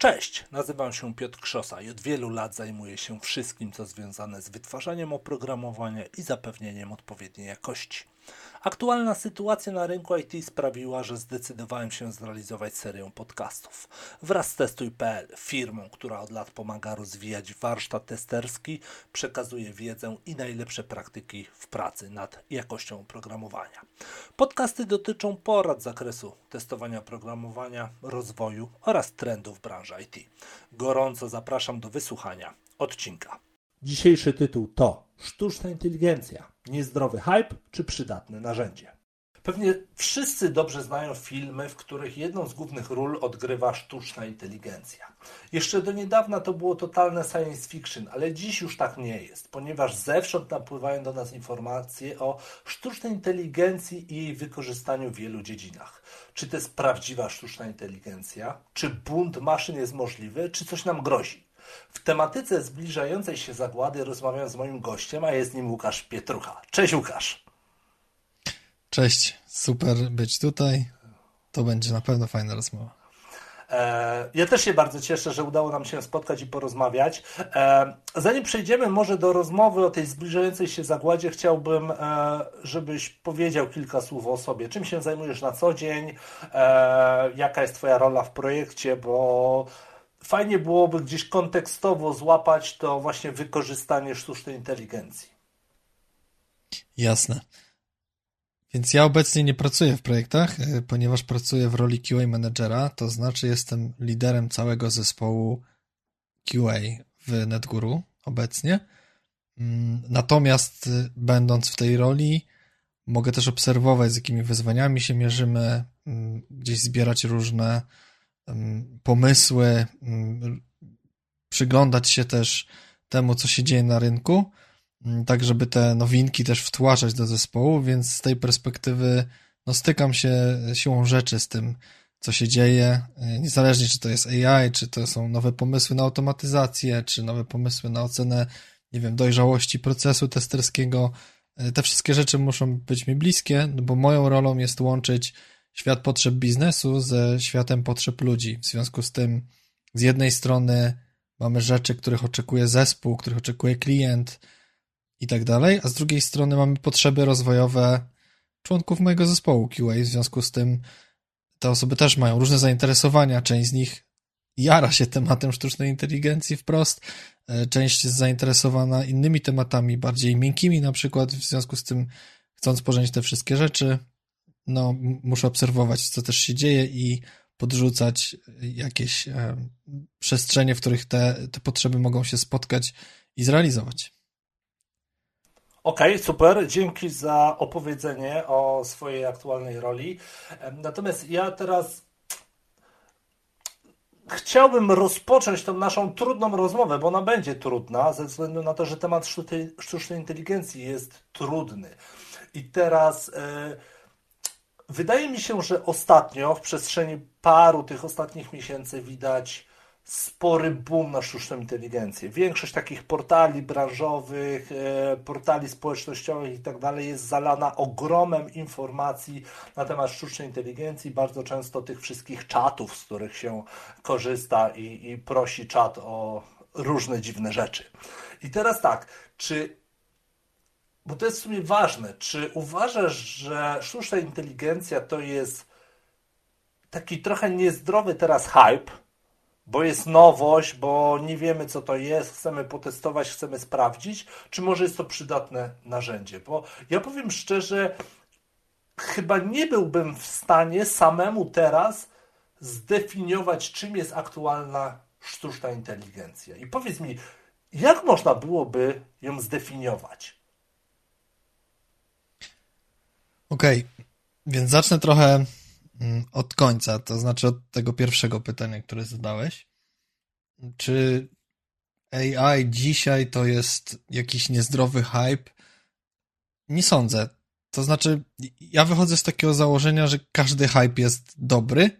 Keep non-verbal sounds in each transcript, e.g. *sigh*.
Cześć, nazywam się Piotr Krzosa i od wielu lat zajmuję się wszystkim, co związane z wytwarzaniem oprogramowania i zapewnieniem odpowiedniej jakości. Aktualna sytuacja na rynku IT sprawiła, że zdecydowałem się zrealizować serię podcastów. Wraz z Testuj.pl, firmą, która od lat pomaga rozwijać warsztat testerski, przekazuje wiedzę i najlepsze praktyki w pracy nad jakością oprogramowania. Podcasty dotyczą porad z zakresu testowania oprogramowania, rozwoju oraz trendów branży IT. Gorąco zapraszam do wysłuchania odcinka. Dzisiejszy tytuł to Sztuczna inteligencja. Niezdrowy hype czy przydatne narzędzie? Pewnie wszyscy dobrze znają filmy, w których jedną z głównych ról odgrywa sztuczna inteligencja. Jeszcze do niedawna to było totalne science fiction, ale dziś już tak nie jest, ponieważ zewsząd napływają do nas informacje o sztucznej inteligencji i jej wykorzystaniu w wielu dziedzinach. Czy to jest prawdziwa sztuczna inteligencja? Czy bunt maszyn jest możliwy? Czy coś nam grozi? W tematyce zbliżającej się zagłady rozmawiam z moim gościem, a jest nim Łukasz Pietrucha. Cześć Łukasz. Cześć, super być tutaj. To będzie na pewno fajna rozmowa. E, ja też się bardzo cieszę, że udało nam się spotkać i porozmawiać. E, zanim przejdziemy może do rozmowy o tej zbliżającej się zagładzie, chciałbym, e, żebyś powiedział kilka słów o sobie. Czym się zajmujesz na co dzień? Jaka jest Twoja rola w projekcie? Bo fajnie byłoby gdzieś kontekstowo złapać to właśnie wykorzystanie sztucznej inteligencji. Jasne. Więc ja obecnie nie pracuję w projektach, e, ponieważ pracuję w roli QA managera, to znaczy jestem liderem całego zespołu QA w NetGuru obecnie. Mm, natomiast e, będąc w tej roli, mogę też obserwować, z jakimi wyzwaniami się mierzymy, mm, gdzieś zbierać różne pomysły, przyglądać się też temu, co się dzieje na rynku, tak żeby te nowinki też wtłaczać do zespołu, więc z tej perspektywy no, stykam się siłą rzeczy z tym, co się dzieje, niezależnie czy to jest AI, czy to są nowe pomysły na automatyzację, czy nowe pomysły na ocenę, nie wiem, dojrzałości procesu testerskiego. Te wszystkie rzeczy muszą być mi bliskie, bo moją rolą jest łączyć świat potrzeb biznesu ze światem potrzeb ludzi. W związku z tym, z jednej strony mamy rzeczy, których oczekuje zespół, których oczekuje klient i tak dalej, a z drugiej strony mamy potrzeby rozwojowe członków mojego zespołu QA. W związku z tym te osoby też mają różne zainteresowania. Część z nich jara się tematem sztucznej inteligencji wprost, e, część jest zainteresowana innymi tematami, bardziej miękkimi na przykład, w związku z tym chcąc pożenić te wszystkie rzeczy, no, muszę obserwować, co też się dzieje i podrzucać jakieś e, przestrzenie, w których te, te potrzeby mogą się spotkać i zrealizować. Okej, okay, super. Dzięki za opowiedzenie o swojej aktualnej roli. Natomiast ja teraz chciałbym rozpocząć tą naszą trudną rozmowę, bo ona będzie trudna, ze względu na to, że temat sztucznej inteligencji jest trudny. I teraz. Yy, Wydaje mi się, że ostatnio, w przestrzeni paru tych ostatnich miesięcy, widać spory boom na sztuczną inteligencję. Większość takich portali branżowych, e, portali społecznościowych i tak dalej jest zalana ogromem informacji na temat sztucznej inteligencji. Bardzo często tych wszystkich czatów, z których się korzysta i, i prosi czat o różne dziwne rzeczy. I teraz tak, czy bo to jest w sumie ważne. Czy uważasz, że sztuczna inteligencja to jest taki trochę niezdrowy teraz hype, bo jest nowość, bo nie wiemy co to jest, chcemy potestować, chcemy sprawdzić, czy może jest to przydatne narzędzie? Bo ja powiem szczerze, chyba nie byłbym w stanie samemu teraz zdefiniować, czym jest aktualna sztuczna inteligencja. I powiedz mi, jak można byłoby ją zdefiniować? Okej, okay. więc zacznę trochę mm, od końca, to znaczy od tego pierwszego pytania, które zadałeś. Czy AI dzisiaj to jest jakiś niezdrowy hype? Nie sądzę. To znaczy, ja wychodzę z takiego założenia, że każdy hype jest dobry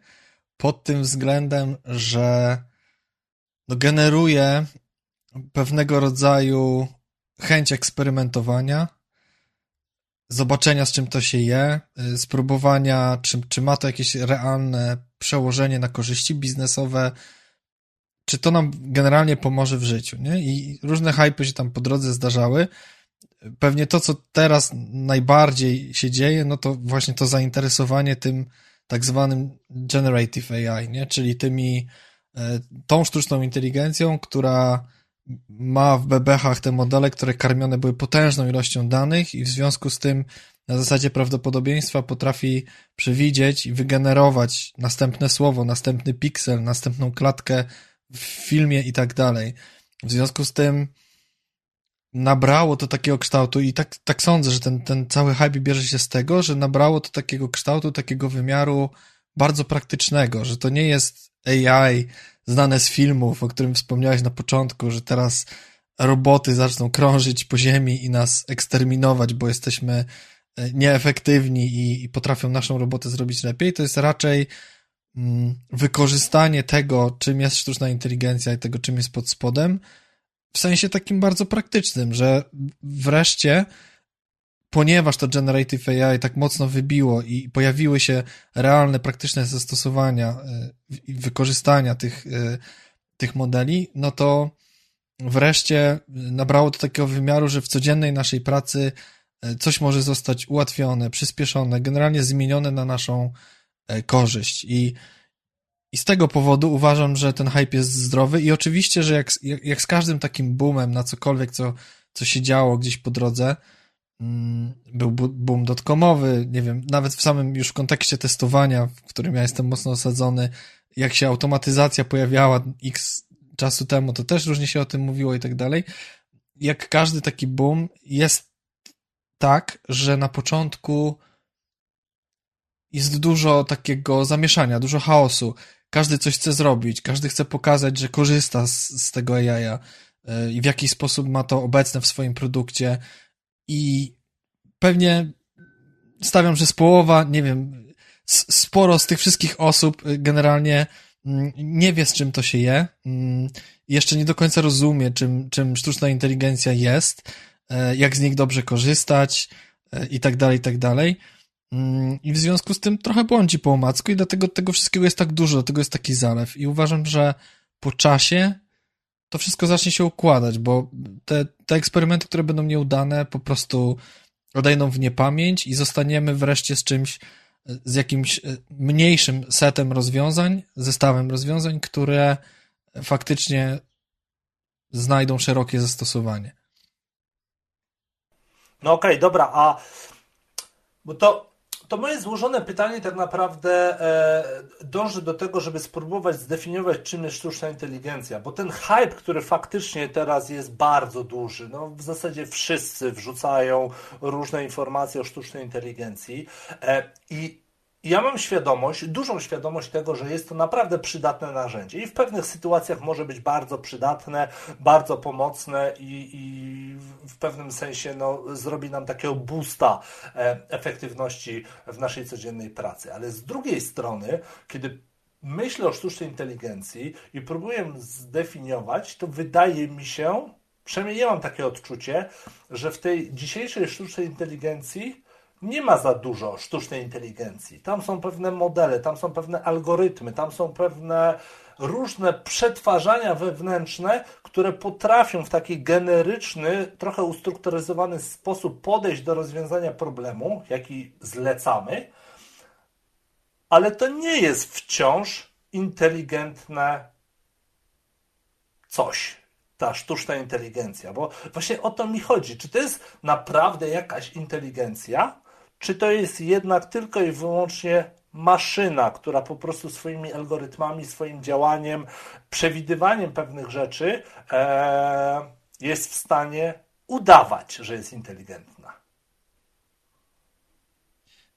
pod tym względem, że no generuje pewnego rodzaju chęć eksperymentowania, zobaczenia, z czym to się je, y, spróbowania, czy, czy ma to jakieś realne przełożenie na korzyści biznesowe, czy to nam generalnie pomoże w życiu, nie? I różne hypy się tam po drodze zdarzały. Pewnie to, co teraz najbardziej się dzieje, no to właśnie to zainteresowanie tym tak zwanym generative AI, nie? Czyli tymi, e, tą sztuczną inteligencją, która ma w bebechach te modele, które karmione były potężną ilością danych i w związku z tym na zasadzie prawdopodobieństwa potrafi przewidzieć i wygenerować następne słowo, następny piksel, następną klatkę w filmie i tak dalej. W związku z tym nabrało to takiego kształtu i tak, tak sądzę, że ten, ten cały hype bierze się z tego, że nabrało to takiego kształtu, takiego wymiaru bardzo praktycznego, że to nie jest AI znane z filmów, o którym wspomniałeś na początku, że teraz roboty zaczną krążyć po ziemi i nas eksterminować, bo jesteśmy e, nieefektywni i, i potrafią naszą robotę zrobić lepiej. To jest raczej mm, wykorzystanie tego, czym jest sztuczna inteligencja i tego, czym jest pod spodem, w sensie takim bardzo praktycznym, że wreszcie ponieważ to Generative AI tak mocno wybiło i pojawiły się realne, praktyczne zastosowania e, i wykorzystania tych, e, tych modeli, no to wreszcie nabrało to takiego wymiaru, że w codziennej naszej pracy e, coś może zostać ułatwione, przyspieszone, generalnie zmienione na naszą korzyść. I, i z tego powodu uważam, że ten hype jest zdrowy i oczywiście, że jak, jak, jak z każdym takim boomem na cokolwiek, co, co się działo gdzieś po drodze, był boom dotcomowy, nie wiem, nawet w samym już kontekście testowania, w którym ja jestem mocno osadzony, jak się automatyzacja pojawiała x czasu temu, to też różnie się o tym mówiło i tak dalej. Jak każdy taki boom jest tak, że na początku jest dużo takiego zamieszania, dużo chaosu. Każdy coś chce zrobić, każdy chce pokazać, że korzysta z, z tego AI-a y, i w jaki sposób ma to obecne w swoim produkcie i pewnie stawiam, że z połowa, nie wiem, sporo z tych wszystkich osób y, generalnie mm, nie wie, z czym to się je. Mm, jeszcze nie do końca rozumie, czym, czym sztuczna inteligencja jest, e, jak z nich dobrze korzystać e, i tak dalej, i tak dalej. Mm, I w związku z tym trochę błądzi po omacku i dlatego tego wszystkiego jest tak dużo, dlatego jest taki zalew. I uważam, że po czasie to wszystko zacznie się układać, bo te, te eksperymenty, które będą nieudane, po prostu odejdą w niepamięć i zostaniemy wreszcie z czymś, z jakimś e, mniejszym setem rozwiązań, zestawem rozwiązań, które faktycznie znajdą szerokie zastosowanie. No okej, okay, dobra, a bo to to moje złożone pytanie tak naprawdę e, dąży do tego, żeby spróbować zdefiniować, czym jest sztuczna inteligencja, bo ten hype, który faktycznie teraz jest bardzo duży, no w zasadzie wszyscy wrzucają różne informacje o sztucznej inteligencji e, i ja mam świadomość, dużą świadomość tego, że jest to naprawdę przydatne narzędzie i w pewnych sytuacjach może być bardzo przydatne, bardzo pomocne i, i w pewnym sensie no, zrobi nam takiego boosta e, efektywności w naszej codziennej pracy. Ale z drugiej strony, kiedy myślę o sztucznej inteligencji i próbuję zdefiniować, to wydaje mi się, przynajmniej mam takie odczucie, że w tej dzisiejszej sztucznej inteligencji nie ma za dużo sztucznej inteligencji. Tam są pewne modele, tam są pewne algorytmy, tam są pewne różne przetwarzania wewnętrzne, które potrafią w taki generyczny, trochę ustrukturyzowany sposób podejść do rozwiązania problemu, jaki zlecamy, ale to nie jest wciąż inteligentne coś ta sztuczna inteligencja, bo właśnie o to mi chodzi. Czy to jest naprawdę jakaś inteligencja, czy to jest jednak tylko i wyłącznie maszyna, która po prostu swoimi algorytmami, swoim działaniem, przewidywaniem pewnych rzeczy e, jest w stanie udawać, że jest inteligentna.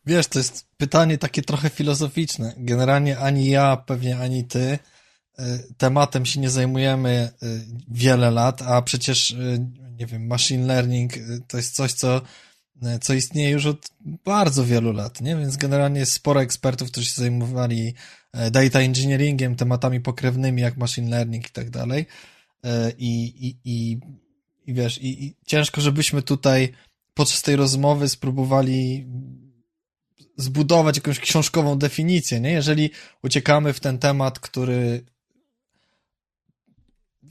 Wiesz, to jest pytanie takie trochę filozoficzne. Generalnie ani ja, pewnie ani ty e, tematem się nie zajmujemy e, wiele lat, a przecież, e, nie wiem, machine learning to jest coś, co co istnieje już od bardzo wielu lat, nie? Więc generalnie jest sporo ekspertów, którzy się zajmowali e, data engineeringiem, tematami pokrewnymi jak machine learning i tak dalej. E, I, i, i, i wiesz, i, i ciężko, żebyśmy tutaj podczas tej rozmowy spróbowali zbudować jakąś książkową definicję, nie? Jeżeli uciekamy w ten temat, który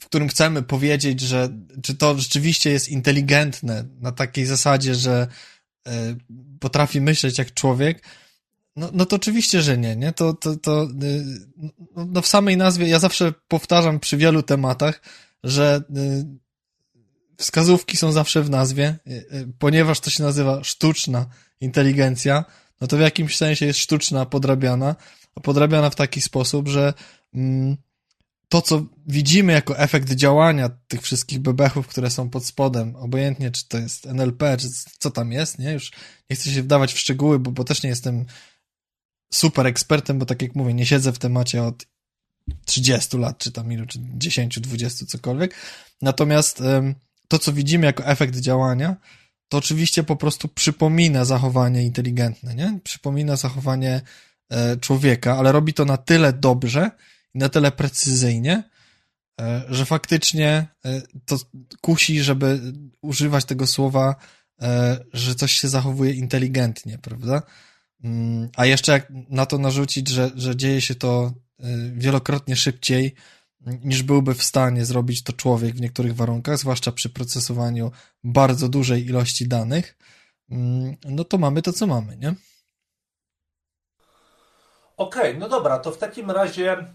w którym chcemy powiedzieć, że czy to rzeczywiście jest inteligentne na takiej zasadzie, że e, potrafi myśleć jak człowiek, no, no to oczywiście, że nie, nie? To, to, to no, no w samej nazwie, ja zawsze powtarzam przy wielu tematach, że wskazówki są zawsze w nazwie, ponieważ to się nazywa sztuczna inteligencja, no to w jakimś sensie jest sztuczna, podrabiana, a podrabiana w taki sposób, że mm, to, co widzimy jako efekt działania tych wszystkich bebechów, które są pod spodem, obojętnie czy to jest NLP, czy co tam jest, nie? Już nie chcę się wdawać w szczegóły, bo, bo też nie jestem super ekspertem, bo tak jak mówię, nie siedzę w temacie od 30 lat, czy tam ilu, czy 10, 20, cokolwiek. Natomiast to, co widzimy jako efekt działania, to oczywiście po prostu przypomina zachowanie inteligentne, nie? Przypomina zachowanie e, człowieka, ale robi to na tyle dobrze na tyle precyzyjnie, e, że faktycznie e, to kusi, żeby używać tego słowa, że coś się zachowuje inteligentnie, prawda? Mm, a jeszcze jak na to narzucić, że, że dzieje się to wielokrotnie szybciej, niż byłby w stanie zrobić to człowiek w niektórych warunkach, zwłaszcza przy procesowaniu bardzo dużej ilości danych, mm, no to mamy to, co mamy, nie? Okej, okay, no dobra, to w takim razie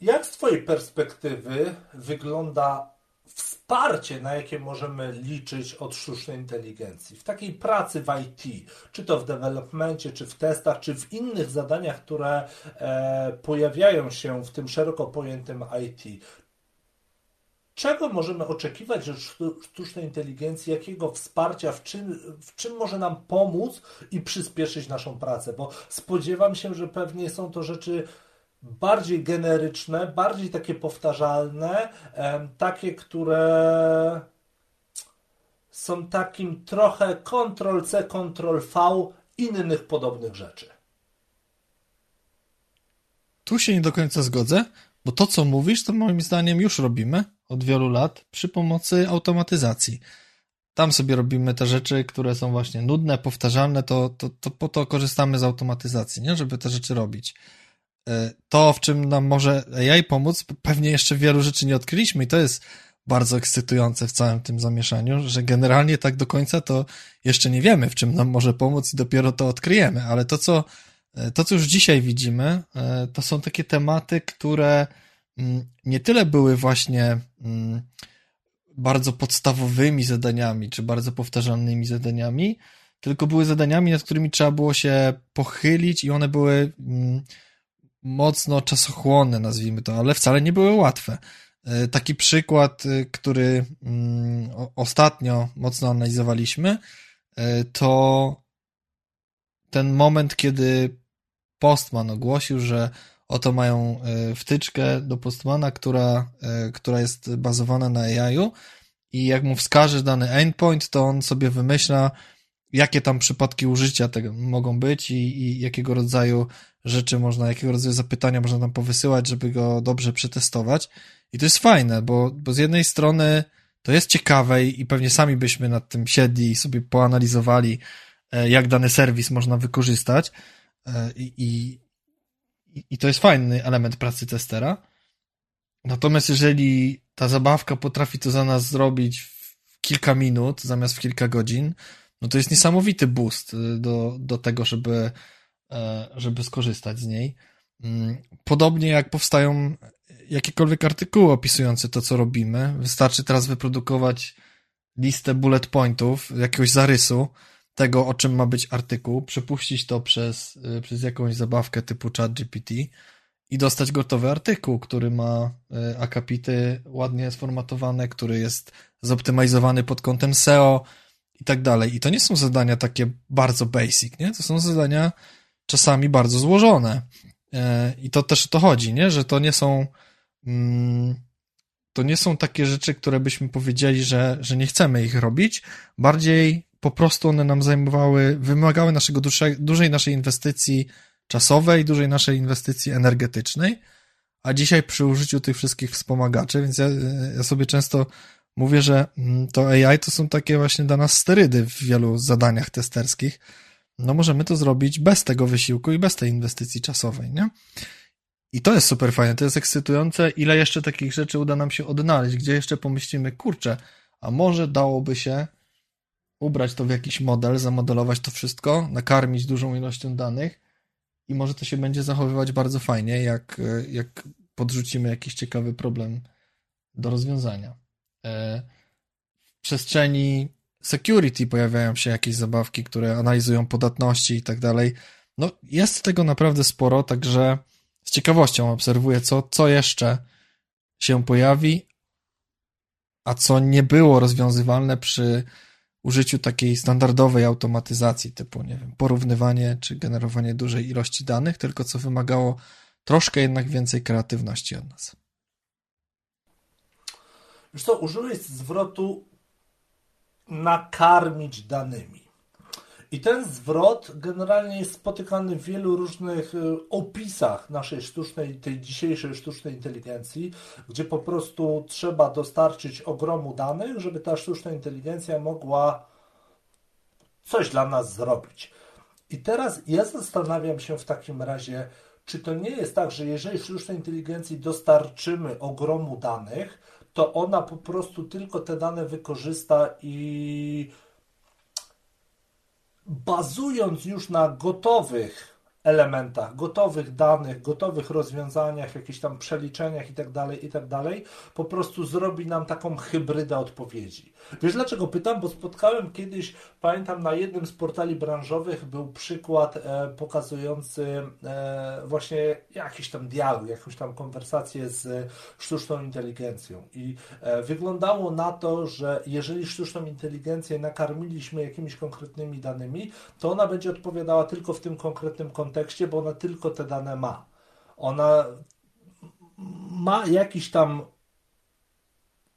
jak z Twojej perspektywy wygląda wsparcie, na jakie możemy liczyć od sztucznej inteligencji w takiej pracy w IT, czy to w developmencie, czy w testach, czy w innych zadaniach, które e, pojawiają się w tym szeroko pojętym IT. Czego możemy oczekiwać od sztucznej inteligencji, jakiego wsparcia, w czym, w czym może nam pomóc i przyspieszyć naszą pracę? Bo spodziewam się, że pewnie są to rzeczy bardziej generyczne, bardziej takie powtarzalne, takie, które są takim trochę Ctrl-C, Ctrl-V innych podobnych rzeczy. Tu się nie do końca zgodzę, bo to, co mówisz, to moim zdaniem już robimy od wielu lat przy pomocy automatyzacji. Tam sobie robimy te rzeczy, które są właśnie nudne, powtarzalne, to, to, to po to korzystamy z automatyzacji, nie? żeby te rzeczy robić. E, to, w czym nam może AI pomóc, pewnie jeszcze wielu rzeczy nie odkryliśmy i to jest bardzo ekscytujące w całym tym zamieszaniu, że generalnie tak do końca to jeszcze nie wiemy, w czym nam może pomóc i dopiero to odkryjemy, ale to, co, e, to, co już dzisiaj widzimy, e, to są takie tematy, które mm, nie tyle były właśnie mm, bardzo podstawowymi zadaniami, czy bardzo powtarzalnymi zadaniami, tylko były zadaniami, nad którymi trzeba było się pochylić i one były mm, mocno czasochłonne, nazwijmy to, ale wcale nie były łatwe. E, taki przykład, e, który mm, ostatnio mocno analizowaliśmy, e, to ten moment, kiedy Postman ogłosił, że oto mają wtyczkę do Postmana, która, która jest bazowana na AI-u i jak mu wskaże dany endpoint, to on sobie wymyśla, jakie tam przypadki użycia tego mogą być i, i jakiego rodzaju rzeczy można, jakiego rodzaju zapytania można tam powysyłać, żeby go dobrze przetestować. I to jest fajne, bo, bo z jednej strony to jest ciekawe i pewnie sami byśmy nad tym siedli i sobie poanalizowali, e, jak dany serwis można wykorzystać. E, I, i, i to jest fajny element pracy testera. Natomiast jeżeli ta zabawka potrafi to za nas zrobić w kilka minut zamiast w kilka godzin, no to jest niesamowity boost y, do, do tego, żeby, e, żeby skorzystać z niej. Mm, podobnie jak powstają jakiekolwiek artykuły opisujące to, co robimy, wystarczy teraz wyprodukować listę bullet pointów, jakiegoś zarysu tego, o czym ma być artykuł, przepuścić to przez, y, przez jakąś zabawkę typu ChatGPT i dostać gotowy artykuł, który ma y, akapity ładnie sformatowane, który jest zoptymalizowany pod kątem SEO, i tak dalej. I to nie są zadania takie bardzo basic, nie? To są zadania czasami bardzo złożone. E, I to też o to chodzi, nie? Że to nie są mm, to nie są takie rzeczy, które byśmy powiedzieli, że, że nie chcemy ich robić. Bardziej po prostu one nam zajmowały, wymagały naszego duże, dużej naszej inwestycji czasowej, dużej naszej inwestycji energetycznej. A dzisiaj przy użyciu tych wszystkich wspomagaczy, więc ja, ja sobie często mówię, że mm, to AI to są takie właśnie dla nas sterydy w wielu zadaniach testerskich. No możemy to zrobić bez tego wysiłku i bez tej inwestycji czasowej, nie? I to jest super fajne, to jest ekscytujące, ile jeszcze takich rzeczy uda nam się odnaleźć, gdzie jeszcze pomyślimy, kurczę, a może dałoby się ubrać to w jakiś model, zamodelować to wszystko, nakarmić dużą ilością danych i może to się będzie zachowywać bardzo fajnie, jak, jak podrzucimy jakiś ciekawy problem do rozwiązania. E, w przestrzeni security pojawiają się jakieś zabawki, które analizują podatności i tak dalej. No, jest tego naprawdę sporo, także z ciekawością obserwuję, co, co jeszcze się pojawi, a co nie było rozwiązywalne przy użyciu takiej standardowej automatyzacji, typu, nie wiem, porównywanie czy generowanie dużej ilości danych, tylko co wymagało troszkę jednak więcej kreatywności od nas. Wiesz co, użyłeś zwrotu nakarmić danymi. I ten zwrot generalnie jest spotykany w wielu różnych y, opisach naszej sztucznej, tej dzisiejszej sztucznej inteligencji, gdzie po prostu trzeba dostarczyć ogromu danych, żeby ta sztuczna inteligencja mogła coś dla nas zrobić. I teraz ja zastanawiam się w takim razie, czy to nie jest tak, że jeżeli sztucznej inteligencji dostarczymy ogromu danych, to ona po prostu tylko te dane wykorzysta i bazując już na gotowych elementach, gotowych danych, gotowych rozwiązaniach, jakichś tam przeliczeniach itd., tak itd., tak po prostu zrobi nam taką hybrydę odpowiedzi. Wiesz dlaczego pytam? Bo spotkałem kiedyś, pamiętam, na jednym z portali branżowych był przykład e, pokazujący e, właśnie jakiś tam dialog, jakąś tam konwersację z sztuczną inteligencją. I e, wyglądało na to, że jeżeli sztuczną inteligencję nakarmiliśmy jakimiś konkretnymi danymi, to ona będzie odpowiadała tylko w tym konkretnym kontekście, bo ona tylko te dane ma. Ona ma jakiś tam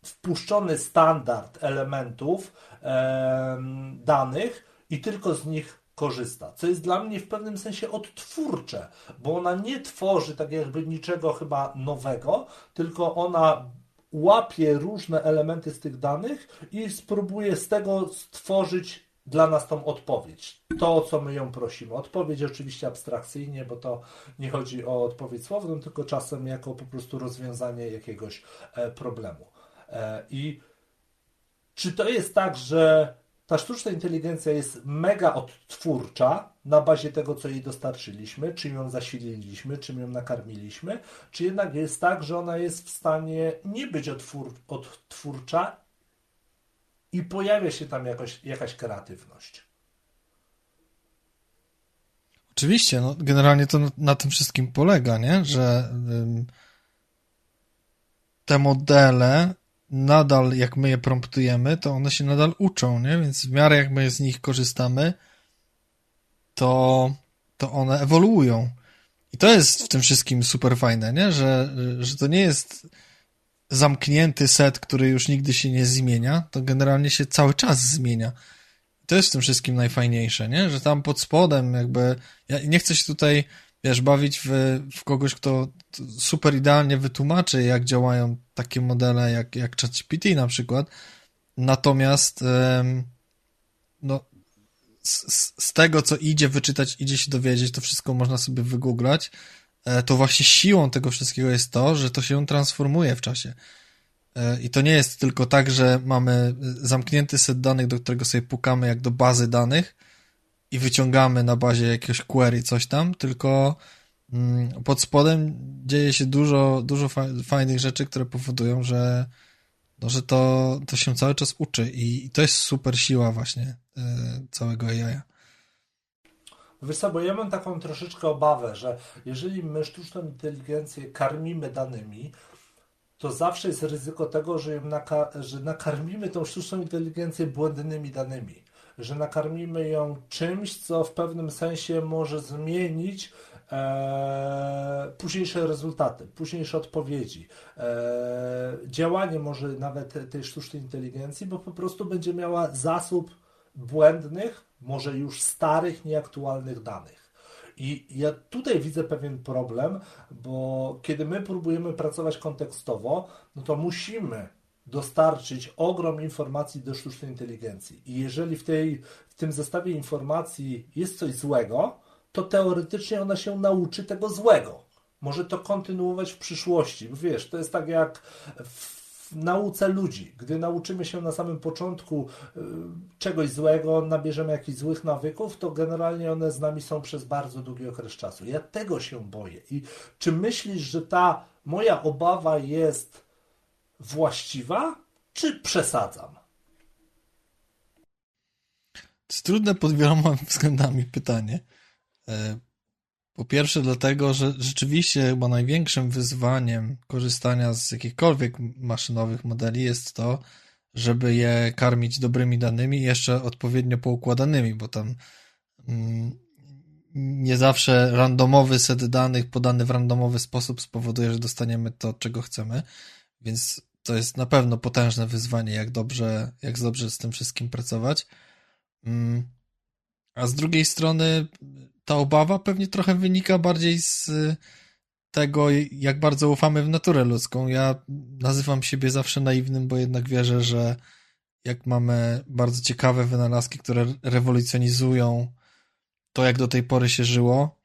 wpuszczony standard elementów e, danych i tylko z nich korzysta, co jest dla mnie w pewnym sensie odtwórcze, bo ona nie tworzy tak jakby niczego chyba nowego, tylko ona łapie różne elementy z tych danych i spróbuje z tego stworzyć dla nas tą odpowiedź. To, o co my ją prosimy. Odpowiedź oczywiście abstrakcyjnie, bo to nie chodzi o odpowiedź słowną, tylko czasem jako po prostu rozwiązanie jakiegoś e, problemu. E, I czy to jest tak, że ta sztuczna inteligencja jest mega odtwórcza na bazie tego, co jej dostarczyliśmy, czym ją zasililiśmy, czym ją nakarmiliśmy, czy jednak jest tak, że ona jest w stanie nie być odtwór, odtwórcza i pojawia się tam jakoś, jakaś kreatywność? Oczywiście, no, generalnie to na, na tym wszystkim polega, nie? że ym, te modele nadal, jak my je promptujemy, to one się nadal uczą, nie? Więc w miarę jak my z nich korzystamy, to, to one ewoluują. I to jest w tym wszystkim super fajne, nie? Że, że to nie jest zamknięty set, który już nigdy się nie zmienia, to generalnie się cały czas zmienia. To jest w tym wszystkim najfajniejsze, nie? Że tam pod spodem jakby, ja nie chcę się tutaj wiesz, bawić w, w kogoś, kto super idealnie wytłumaczy, jak działają takie modele jak, jak ChatGPT na przykład. Natomiast no, z, z, tego, co idzie wyczytać, idzie się dowiedzieć, to wszystko można sobie wygooglać, to właśnie siłą tego wszystkiego jest to, że to się transformuje w czasie. E, I to nie jest tylko tak, że mamy zamknięty set danych, do którego sobie pukamy jak do bazy danych, i wyciągamy na bazie jakiegoś query coś tam, tylko mm, pod spodem dzieje się dużo, dużo fajnych rzeczy, które powodują, że, no, że to, to się cały czas uczy i, to jest super siła właśnie e, całego AI. Wiesz co, bo ja mam taką troszeczkę obawę, że jeżeli my sztuczną inteligencję karmimy danymi, to zawsze jest ryzyko tego, że, naka- że nakarmimy tą sztuczną inteligencję błędnymi danymi że nakarmimy ją czymś, co w pewnym sensie może zmienić e, późniejsze rezultaty, późniejsze odpowiedzi, e, działanie może nawet tej sztucznej inteligencji, bo po prostu będzie miała zasób błędnych, może już starych, nieaktualnych danych. I ja tutaj widzę pewien problem, bo kiedy my próbujemy pracować kontekstowo, no to musimy dostarczyć ogrom informacji do sztucznej inteligencji. I jeżeli w, tej, w tym zestawie informacji jest coś złego, to teoretycznie ona się nauczy tego złego. może to kontynuować w przyszłości. Wiesz, to jest tak jak w nauce ludzi. Gdy nauczymy się na samym początku y, czegoś złego, nabierzemy jakichś złych nawyków, to generalnie one z nami są przez bardzo długi okres czasu. Ja tego się boję. I czy myślisz, że ta moja obawa jest właściwa, czy przesadzam? To jest trudne pod wieloma względami pytanie. Po pierwsze, dlatego, że rzeczywiście chyba największym wyzwaniem korzystania z jakichkolwiek maszynowych modeli jest to, żeby je karmić dobrymi danymi jeszcze odpowiednio poukładanymi, bo tam mm, nie zawsze randomowy set danych podany w randomowy sposób spowoduje, że dostaniemy to, czego chcemy, więc to jest na pewno potężne wyzwanie, jak dobrze, jak dobrze z tym wszystkim pracować. Mm, a z drugiej strony ta obawa pewnie trochę wynika bardziej z tego, jak bardzo ufamy w naturę ludzką. Ja nazywam siebie zawsze naiwnym, bo jednak wierzę, że jak mamy bardzo ciekawe wynalazki, które rewolucjonizują to, jak do tej pory się żyło,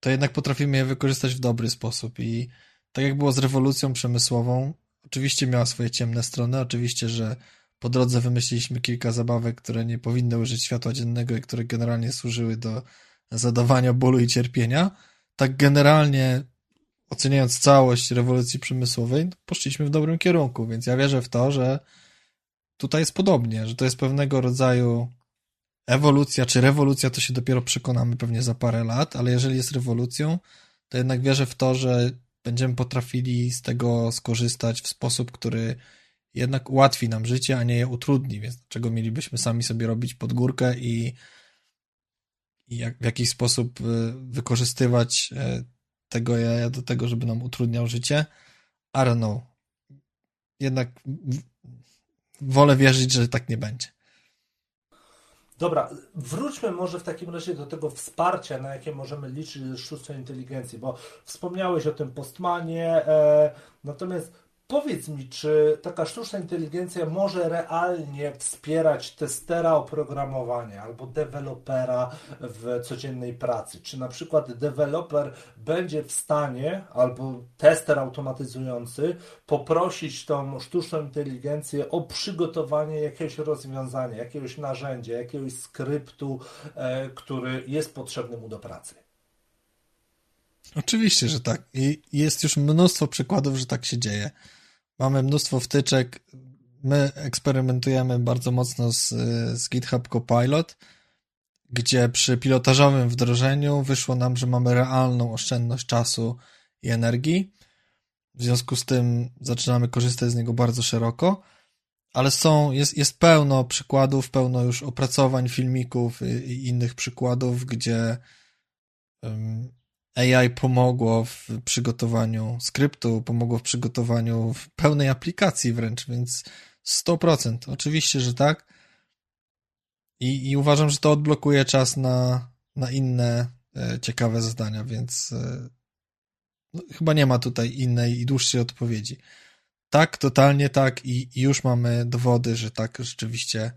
to jednak potrafimy je wykorzystać w dobry sposób. I tak jak było z rewolucją przemysłową, oczywiście miała swoje ciemne strony, oczywiście, że po drodze wymyśliliśmy kilka zabawek, które nie powinny użyć światła dziennego i które generalnie służyły do zadawania bólu i cierpienia. Tak generalnie oceniając całość rewolucji przemysłowej, poszliśmy w dobrym kierunku, więc ja wierzę w to, że tutaj jest podobnie, że to jest pewnego rodzaju ewolucja czy rewolucja, to się dopiero przekonamy pewnie za parę lat, ale jeżeli jest rewolucją, to jednak wierzę w to, że będziemy potrafili z tego skorzystać w sposób, który jednak ułatwi nam życie, a nie je utrudni, więc dlaczego mielibyśmy sami sobie robić pod górkę i, i jak, w jakiś sposób y, wykorzystywać y, tego jaja do tego, żeby nam utrudniał życie? I don't know. Jednak wolę wierzyć, że tak nie będzie. Dobra, wróćmy może w takim razie do tego wsparcia, na jakie możemy liczyć ze sztucznej inteligencji, bo wspomniałeś o tym postmanie, e, natomiast Powiedz mi, czy taka sztuczna inteligencja może realnie wspierać testera oprogramowania albo dewelopera w codziennej pracy? Czy na przykład deweloper będzie w stanie, albo tester automatyzujący, poprosić tą sztuczną inteligencję o przygotowanie jakiegoś rozwiązania, jakiegoś narzędzia, jakiegoś skryptu, e, który jest potrzebny mu do pracy? Oczywiście, że tak. I jest już mnóstwo przykładów, że tak się dzieje. Mamy mnóstwo wtyczek. My eksperymentujemy bardzo mocno z, z GitHub Copilot, gdzie przy pilotażowym wdrożeniu wyszło nam, że mamy realną oszczędność czasu i energii. W związku z tym zaczynamy korzystać z niego bardzo szeroko, ale są, jest, jest pełno przykładów, pełno już opracowań, filmików i, i innych przykładów, gdzie AI pomogło w przygotowaniu skryptu, pomogło w przygotowaniu pełnej aplikacji wręcz, więc 100%. Oczywiście, że tak. I, i uważam, że to odblokuje czas na, na inne e, ciekawe zadania, więc e, no, chyba nie ma tutaj innej i dłuższej odpowiedzi. Tak, totalnie tak i, i już mamy dowody, że tak rzeczywiście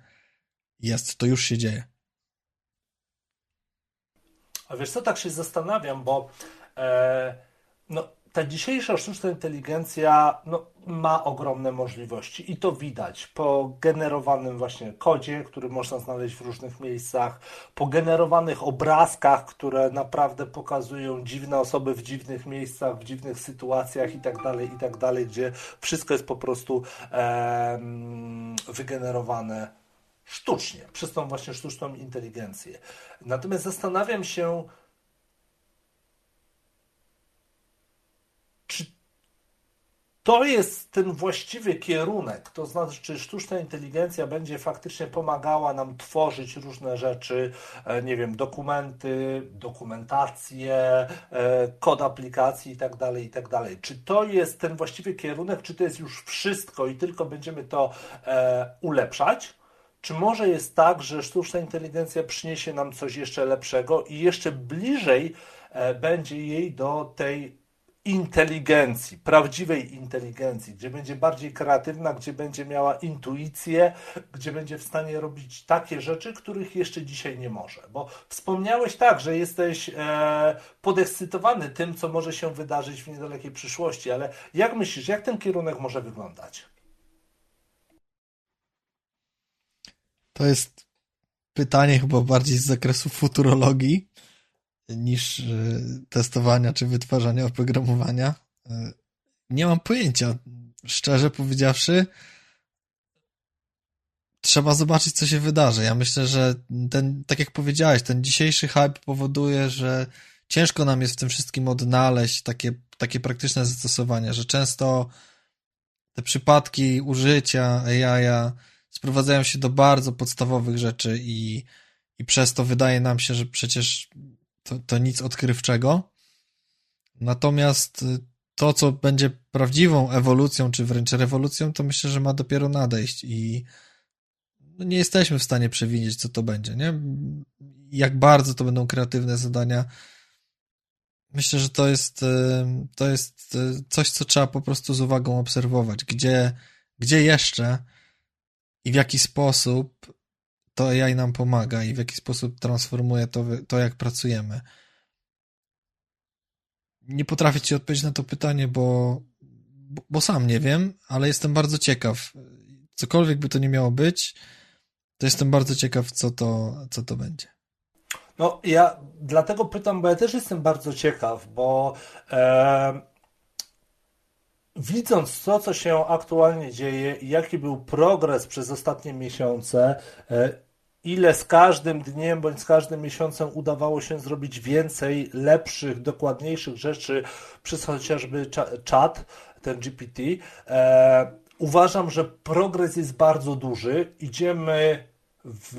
jest, to już się dzieje. A wiesz co, tak się zastanawiam, bo e, no, ta dzisiejsza sztuczna inteligencja no, ma ogromne możliwości i to widać po generowanym właśnie kodzie, który można znaleźć w różnych miejscach, po generowanych obrazkach, które naprawdę pokazują dziwne osoby w dziwnych miejscach, w dziwnych sytuacjach i tak dalej, i tak dalej, gdzie wszystko jest po prostu e, wygenerowane sztucznie, przez tą właśnie sztuczną inteligencję. Natomiast zastanawiam się, czy to jest ten właściwy kierunek, to znaczy, czy sztuczna inteligencja będzie faktycznie pomagała nam tworzyć różne rzeczy, e, nie wiem, dokumenty, dokumentację, e, kod aplikacji itd., tak itd. Tak czy to jest ten właściwy kierunek, czy to jest już wszystko i tylko będziemy to e, ulepszać? Czy może jest tak, że sztuczna inteligencja przyniesie nam coś jeszcze lepszego i jeszcze bliżej e, będzie jej do tej inteligencji, prawdziwej inteligencji, gdzie będzie bardziej kreatywna, gdzie będzie miała intuicję, gdzie będzie w stanie robić takie rzeczy, których jeszcze dzisiaj nie może. Bo wspomniałeś tak, że jesteś e, podekscytowany tym, co może się wydarzyć w niedalekiej przyszłości, ale jak myślisz, jak ten kierunek może wyglądać? To jest pytanie chyba bardziej z zakresu futurologii niż e, testowania czy wytwarzania oprogramowania. E, nie mam pojęcia. Szczerze powiedziawszy, trzeba zobaczyć, co się wydarzy. Ja myślę, że ten, tak jak powiedziałeś, ten dzisiejszy hype powoduje, że ciężko nam jest w tym wszystkim odnaleźć takie, takie praktyczne zastosowania, że często te przypadki użycia AI sprowadzają się do bardzo podstawowych rzeczy i, i przez to wydaje nam się, że przecież to, to nic odkrywczego. Natomiast y, to, co będzie prawdziwą ewolucją, czy wręcz rewolucją, to myślę, że ma dopiero nadejść i no nie jesteśmy w stanie przewidzieć, co to będzie, nie? Jak bardzo to będą kreatywne zadania. Myślę, że to jest, y, to jest y, coś, co trzeba po prostu z uwagą obserwować. Gdzie, gdzie jeszcze i w jaki sposób to AI nam pomaga i w jaki sposób transformuje to, to jak pracujemy. Nie potrafię ci odpowiedzieć na to pytanie, bo, bo sam nie wiem, ale jestem bardzo ciekaw. Cokolwiek by to nie miało być, to jestem bardzo ciekaw, co to, co to będzie. No, ja dlatego pytam, bo ja też jestem bardzo ciekaw, bo widząc to, co się aktualnie dzieje jaki był progres przez ostatnie miesiące, e, ile z każdym dniem bądź z każdym miesiącem udawało się zrobić więcej, lepszych, dokładniejszych rzeczy przez chociażby czat, ten GPT. E, uważam, że progres jest bardzo duży. Idziemy w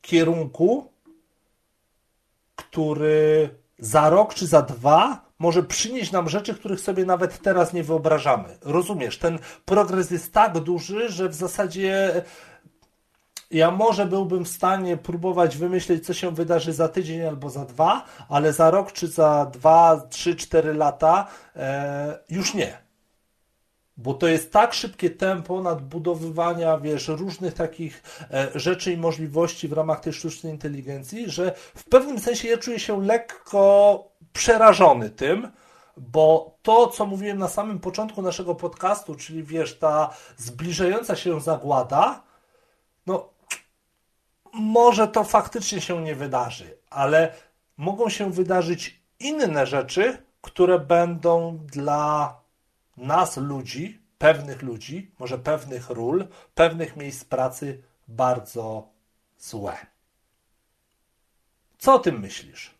kierunku, który za rok czy za dwa może przynieść nam rzeczy, których sobie nawet teraz nie wyobrażamy. Rozumiesz, ten progres jest tak duży, że w zasadzie ja może byłbym w stanie próbować wymyśleć, co się wydarzy za tydzień albo za dwa, ale za rok czy za dwa, trzy, cztery lata e, już nie. Bo to jest tak szybkie tempo nadbudowywania, wiesz, różnych takich e, rzeczy i możliwości w ramach tej sztucznej inteligencji, że w pewnym sensie ja czuję się lekko przerażony tym, bo to, co mówiłem na samym początku naszego podcastu, czyli wiesz, ta zbliżająca się zagłada, no może to faktycznie się nie wydarzy, ale mogą się wydarzyć inne rzeczy, które będą dla nas, ludzi, pewnych ludzi, może pewnych ról, pewnych miejsc pracy bardzo złe. Co o tym myślisz?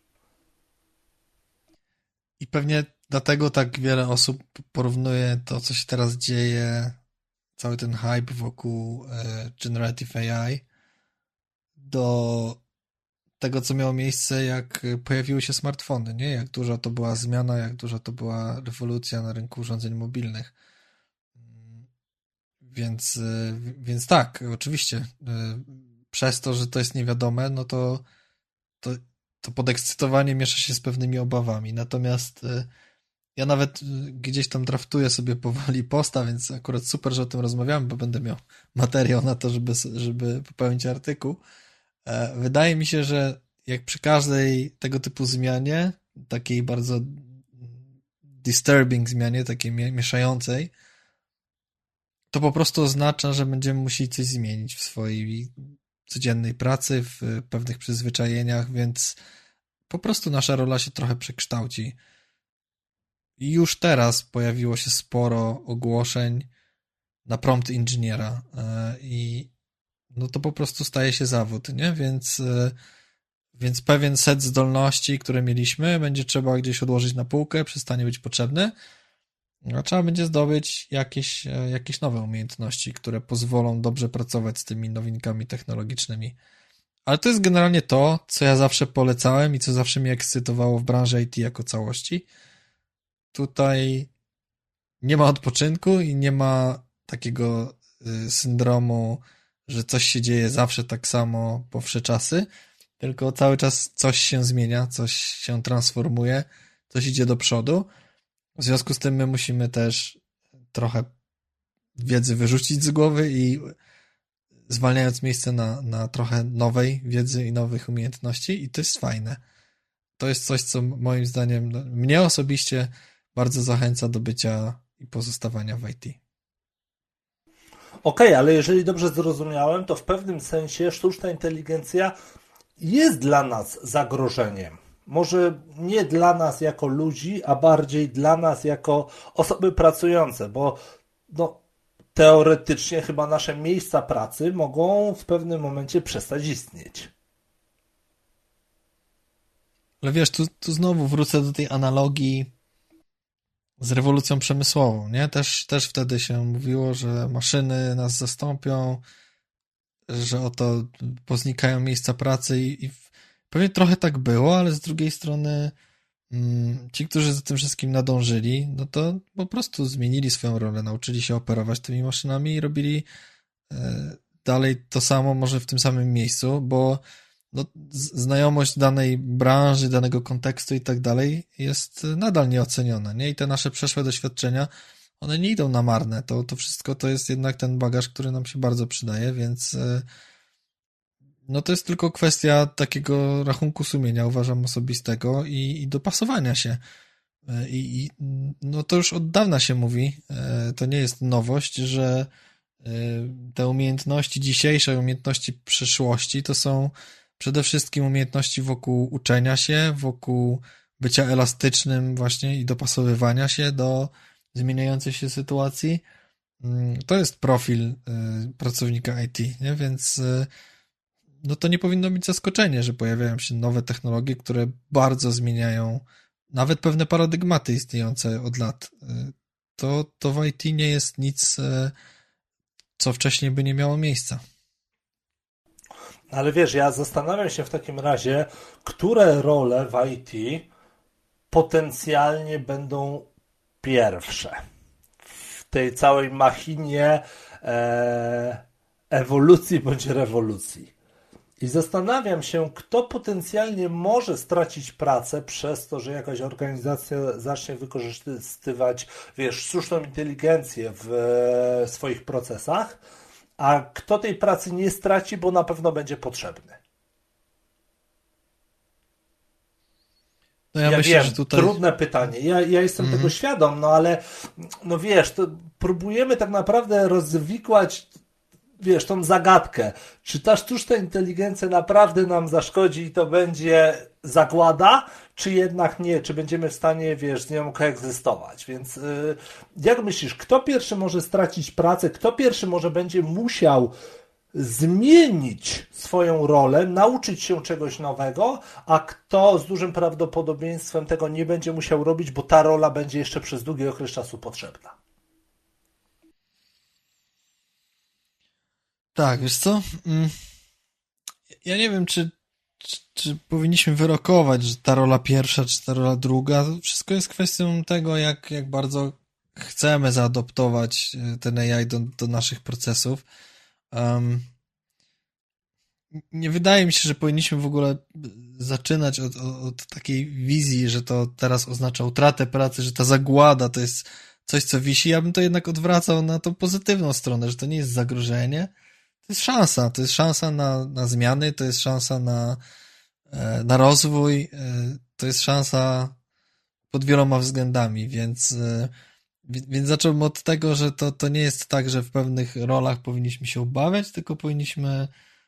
I pewnie dlatego tak wiele osób porównuje to, co się teraz dzieje, cały ten hype wokół e, Generative AI do tego, co miało miejsce, jak pojawiły się smartfony, nie? Jak duża to była zmiana, jak duża to była rewolucja na rynku urządzeń mobilnych. Więc, więc tak, oczywiście. Przez to, że to jest niewiadome, no to, to, to podekscytowanie miesza się z pewnymi obawami. Natomiast ja nawet gdzieś tam draftuję sobie powoli posta, więc akurat super, że o tym rozmawiamy, bo będę miał materiał na to, żeby, żeby popełnić artykuł. E, wydaje mi się, że jak przy każdej tego typu zmianie, takiej bardzo disturbing zmianie, takiej mieszającej, to po prostu oznacza, że będziemy musieli coś zmienić w swojej codziennej pracy, w pewnych przyzwyczajeniach, więc po prostu nasza rola się trochę przekształci. Już teraz pojawiło się sporo ogłoszeń na prompt inżyniera e, i no to po prostu staje się zawód, nie? Więc, e, więc pewien set zdolności, które mieliśmy, będzie trzeba gdzieś odłożyć na półkę, przestanie być potrzebny, a trzeba będzie zdobyć jakieś, e, jakieś nowe umiejętności, które pozwolą dobrze pracować z tymi nowinkami technologicznymi. Ale to jest generalnie to, co ja zawsze polecałem i co zawsze mnie ekscytowało w branży IT jako całości. Tutaj nie ma odpoczynku i nie ma takiego y, syndromu że coś się dzieje zawsze tak samo po wsze czasy, tylko cały czas coś się zmienia, coś się transformuje, coś idzie do przodu, W związku z tym my musimy też trochę wiedzy wyrzucić z głowy i zwalniając miejsce na, na trochę nowej wiedzy i nowych umiejętności i to jest fajne. To jest coś, co moim zdaniem no, mnie osobiście bardzo zachęca do bycia i pozostawania w IT. Okej, okay, ale jeżeli dobrze zrozumiałem, to w pewnym sensie sztuczna inteligencja jest dla nas zagrożeniem. Może nie dla nas jako ludzi, a bardziej dla nas jako osoby pracujące, bo no, teoretycznie chyba nasze miejsca pracy mogą w pewnym momencie przestać istnieć. Ale wiesz, tu, tu znowu wrócę do tej analogii z rewolucją przemysłową, nie? Też, też wtedy się mówiło, że maszyny nas zastąpią, że oto poznikają miejsca pracy i, i pewnie trochę tak było, ale z drugiej strony mm, ci, którzy za tym wszystkim nadążyli, no to po prostu zmienili swoją rolę, nauczyli się operować tymi maszynami i robili e, dalej to samo, może w tym samym miejscu, bo no, znajomość danej branży, danego kontekstu i tak dalej jest nadal nieoceniona, nie? I te nasze przeszłe doświadczenia, one nie idą na marne. To, to wszystko to jest jednak ten bagaż, który nam się bardzo przydaje, więc e, no to jest tylko kwestia takiego rachunku sumienia, uważam osobistego i, i dopasowania się. E, I, I, no to już od dawna się mówi, e, to nie jest nowość, że te umiejętności dzisiejsze, umiejętności przyszłości to są przede wszystkim umiejętności wokół uczenia się, wokół bycia elastycznym właśnie i dopasowywania się do zmieniającej się sytuacji. Mm, to jest profil pracownika IT, nie? więc no to nie powinno być zaskoczenie, że pojawiają się nowe technologie, które bardzo zmieniają nawet pewne paradygmaty istniejące od lat. Y, to, to w IT nie jest nic, co wcześniej by nie miało miejsca. Ale wiesz, ja zastanawiam się w takim razie, które role w IT potencjalnie będą pierwsze w tej całej machinie e, ewolucji bądź rewolucji. I zastanawiam się, kto potencjalnie może stracić pracę przez to, że jakaś organizacja zacznie wykorzystywać, wiesz, sztuczną inteligencję w e, swoich procesach a kto tej pracy nie straci, bo na pewno będzie potrzebny. No ja, ja myślę, wiem, że tutaj... trudne pytanie. Ja, ja jestem mm -hmm. tego świadom, no ale no wiesz, to próbujemy tak naprawdę rozwikłać wiesz, tą zagadkę. Czy ta sztuczna inteligencja naprawdę nam zaszkodzi i to będzie zagłada, czy jednak nie, czy będziemy w stanie, wiesz, z nią koegzystować. Więc yy, jak myślisz, kto pierwszy może stracić pracę, kto pierwszy może będzie musiał zmienić swoją rolę, nauczyć się czegoś nowego, a kto z dużym prawdopodobieństwem tego nie będzie musiał robić, bo ta rola będzie jeszcze przez długi okres czasu potrzebna. Tak, wiesz co? Mm. Ja nie wiem, czy, czy, czy, powinniśmy wyrokować, że ta rola pierwsza, czy ta rola druga. Wszystko jest kwestią tego, jak, jak bardzo chcemy zaadoptować e, ten AI do, do naszych procesów. Um, nie wydaje mi się, że powinniśmy w ogóle zaczynać od, od, od, takiej wizji, że to teraz oznacza utratę pracy, że ta zagłada to jest coś, co wisi. Ja bym to jednak odwracał na tą pozytywną stronę, że to nie jest zagrożenie, to jest szansa, to jest szansa na, na zmiany, to jest szansa na, e, na rozwój, e, to jest szansa pod wieloma względami, więc, e, więc zacząłbym od tego, że to, to nie jest tak, że w pewnych rolach powinniśmy się obawiać, tylko powinniśmy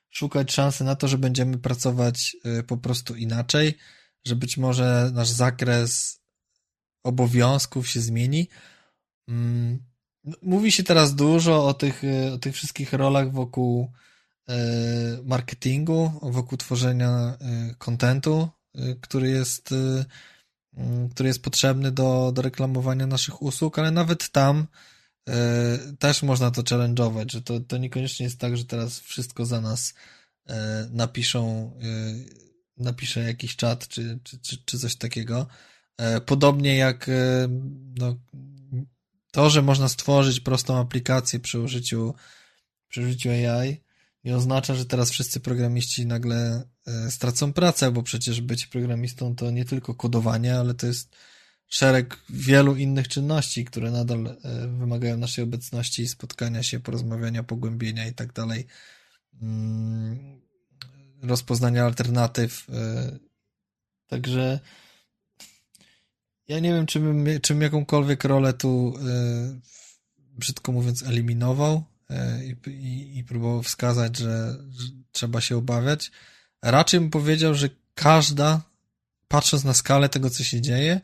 szukać szansy na to, że będziemy pracować po prostu inaczej, że być może nasz zakres obowiązków się zmieni. Mm, Mówi się teraz dużo o tych, o tych wszystkich rolach wokół e, marketingu, wokół tworzenia kontentu, e, który jest, e, który jest potrzebny do, do reklamowania naszych usług, ale nawet tam też można to challenge'ować, że to, to niekoniecznie jest tak, że teraz wszystko za nas napiszą, napisze jakiś czat czy, czy, czy, czy coś takiego. Podobnie jak no, to, że można stworzyć prostą aplikację przy użyciu, przy użyciu AI, nie oznacza, że teraz wszyscy programiści nagle e, stracą pracę, bo przecież być programistą to nie tylko kodowanie, ale to jest szereg wielu innych czynności, które nadal e, wymagają naszej obecności, spotkania się, porozmawiania, pogłębienia i tak dalej, mm, rozpoznania alternatyw. E, także ja nie wiem, czym jakąkolwiek rolę tu, brzydko mówiąc, eliminował i, i, i próbował wskazać, że, że trzeba się obawiać. Raczej bym powiedział, że każda, patrząc na skalę tego, co się dzieje,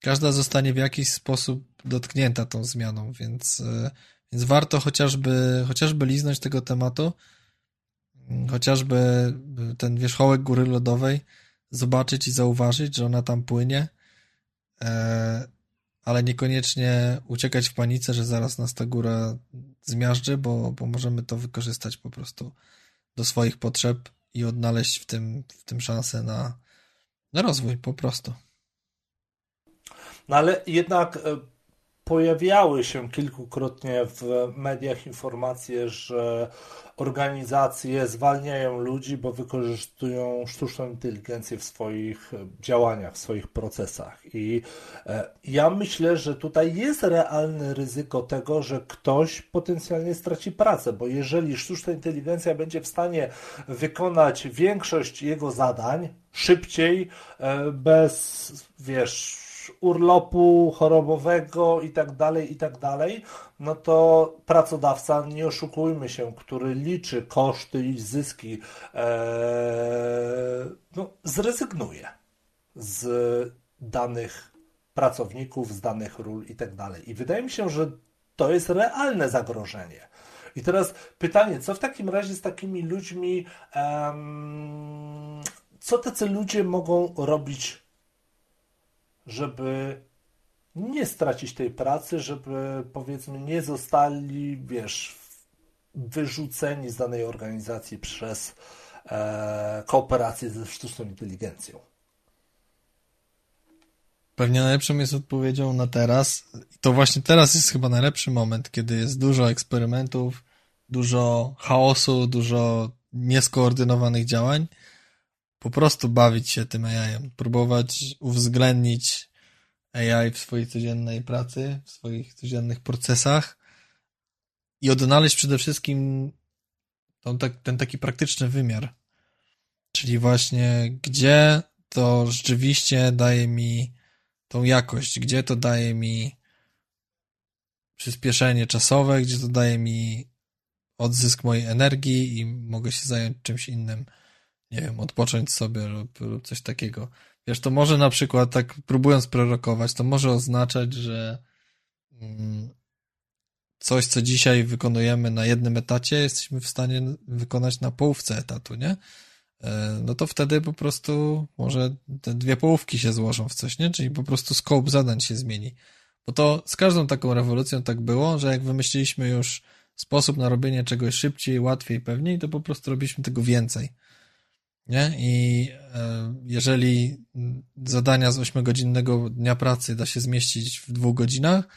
każda zostanie w jakiś sposób dotknięta tą zmianą, więc, e, więc warto chociażby, chociażby liznąć tego tematu, chociażby ten wierzchołek góry lodowej zobaczyć i zauważyć, że ona tam płynie, e, ale niekoniecznie uciekać w panice, że zaraz nas ta góra zmiażdży, bo, bo możemy to wykorzystać po prostu do swoich potrzeb i odnaleźć w tym, w tym szansę na, na rozwój po prostu. No ale jednak e, pojawiały się kilkukrotnie w mediach informacje, że organizacje zwalniają ludzi, bo wykorzystują sztuczną inteligencję w swoich działaniach, w swoich procesach. I e, ja myślę, że tutaj jest realne ryzyko tego, że ktoś potencjalnie straci pracę, bo jeżeli sztuczna inteligencja będzie w stanie wykonać większość jego zadań szybciej, e, bez, wiesz, urlopu chorobowego i tak dalej, i tak dalej, no to pracodawca, nie oszukujmy się, który liczy koszty i zyski, e, no, zrezygnuje z danych pracowników, z danych ról i tak dalej. I wydaje mi się, że to jest realne zagrożenie. I teraz pytanie, co w takim razie z takimi ludźmi, co tacy ludzie mogą robić żeby nie stracić tej pracy, żeby powiedzmy nie zostali, wiesz, wyrzuceni z danej organizacji przez e, kooperację ze sztuczną inteligencją. Pewnie najlepszą jest odpowiedzią na teraz. To właśnie teraz jest chyba najlepszy moment, kiedy jest dużo eksperymentów, dużo chaosu, dużo nieskoordynowanych działań po prostu bawić się tym AI-em, próbować uwzględnić AI w swojej codziennej pracy, w swoich codziennych procesach i odnaleźć przede wszystkim ten, ten taki praktyczny wymiar. Czyli właśnie, gdzie to rzeczywiście daje mi tą jakość, gdzie to daje mi przyspieszenie czasowe, gdzie to daje mi odzysk mojej energii i mogę się zająć czymś innym nie wiem, odpocząć sobie lub, lub coś takiego. Wiesz, to może na przykład, tak próbując prorokować, to może oznaczać, że mm, coś, co dzisiaj wykonujemy na jednym etacie, jesteśmy w stanie wykonać na połówce etatu, nie? E, no to wtedy po prostu może te dwie połówki się złożą w coś, nie? Czyli po prostu scope zadań się zmieni. Bo to z każdą taką rewolucją tak było, że jak wymyśliliśmy już sposób na robienie czegoś szybciej, łatwiej, pewniej, to po prostu robiliśmy tego więcej. Nie? I e, jeżeli zadania z 8-godzinnego dnia pracy da się zmieścić w dwóch godzinach,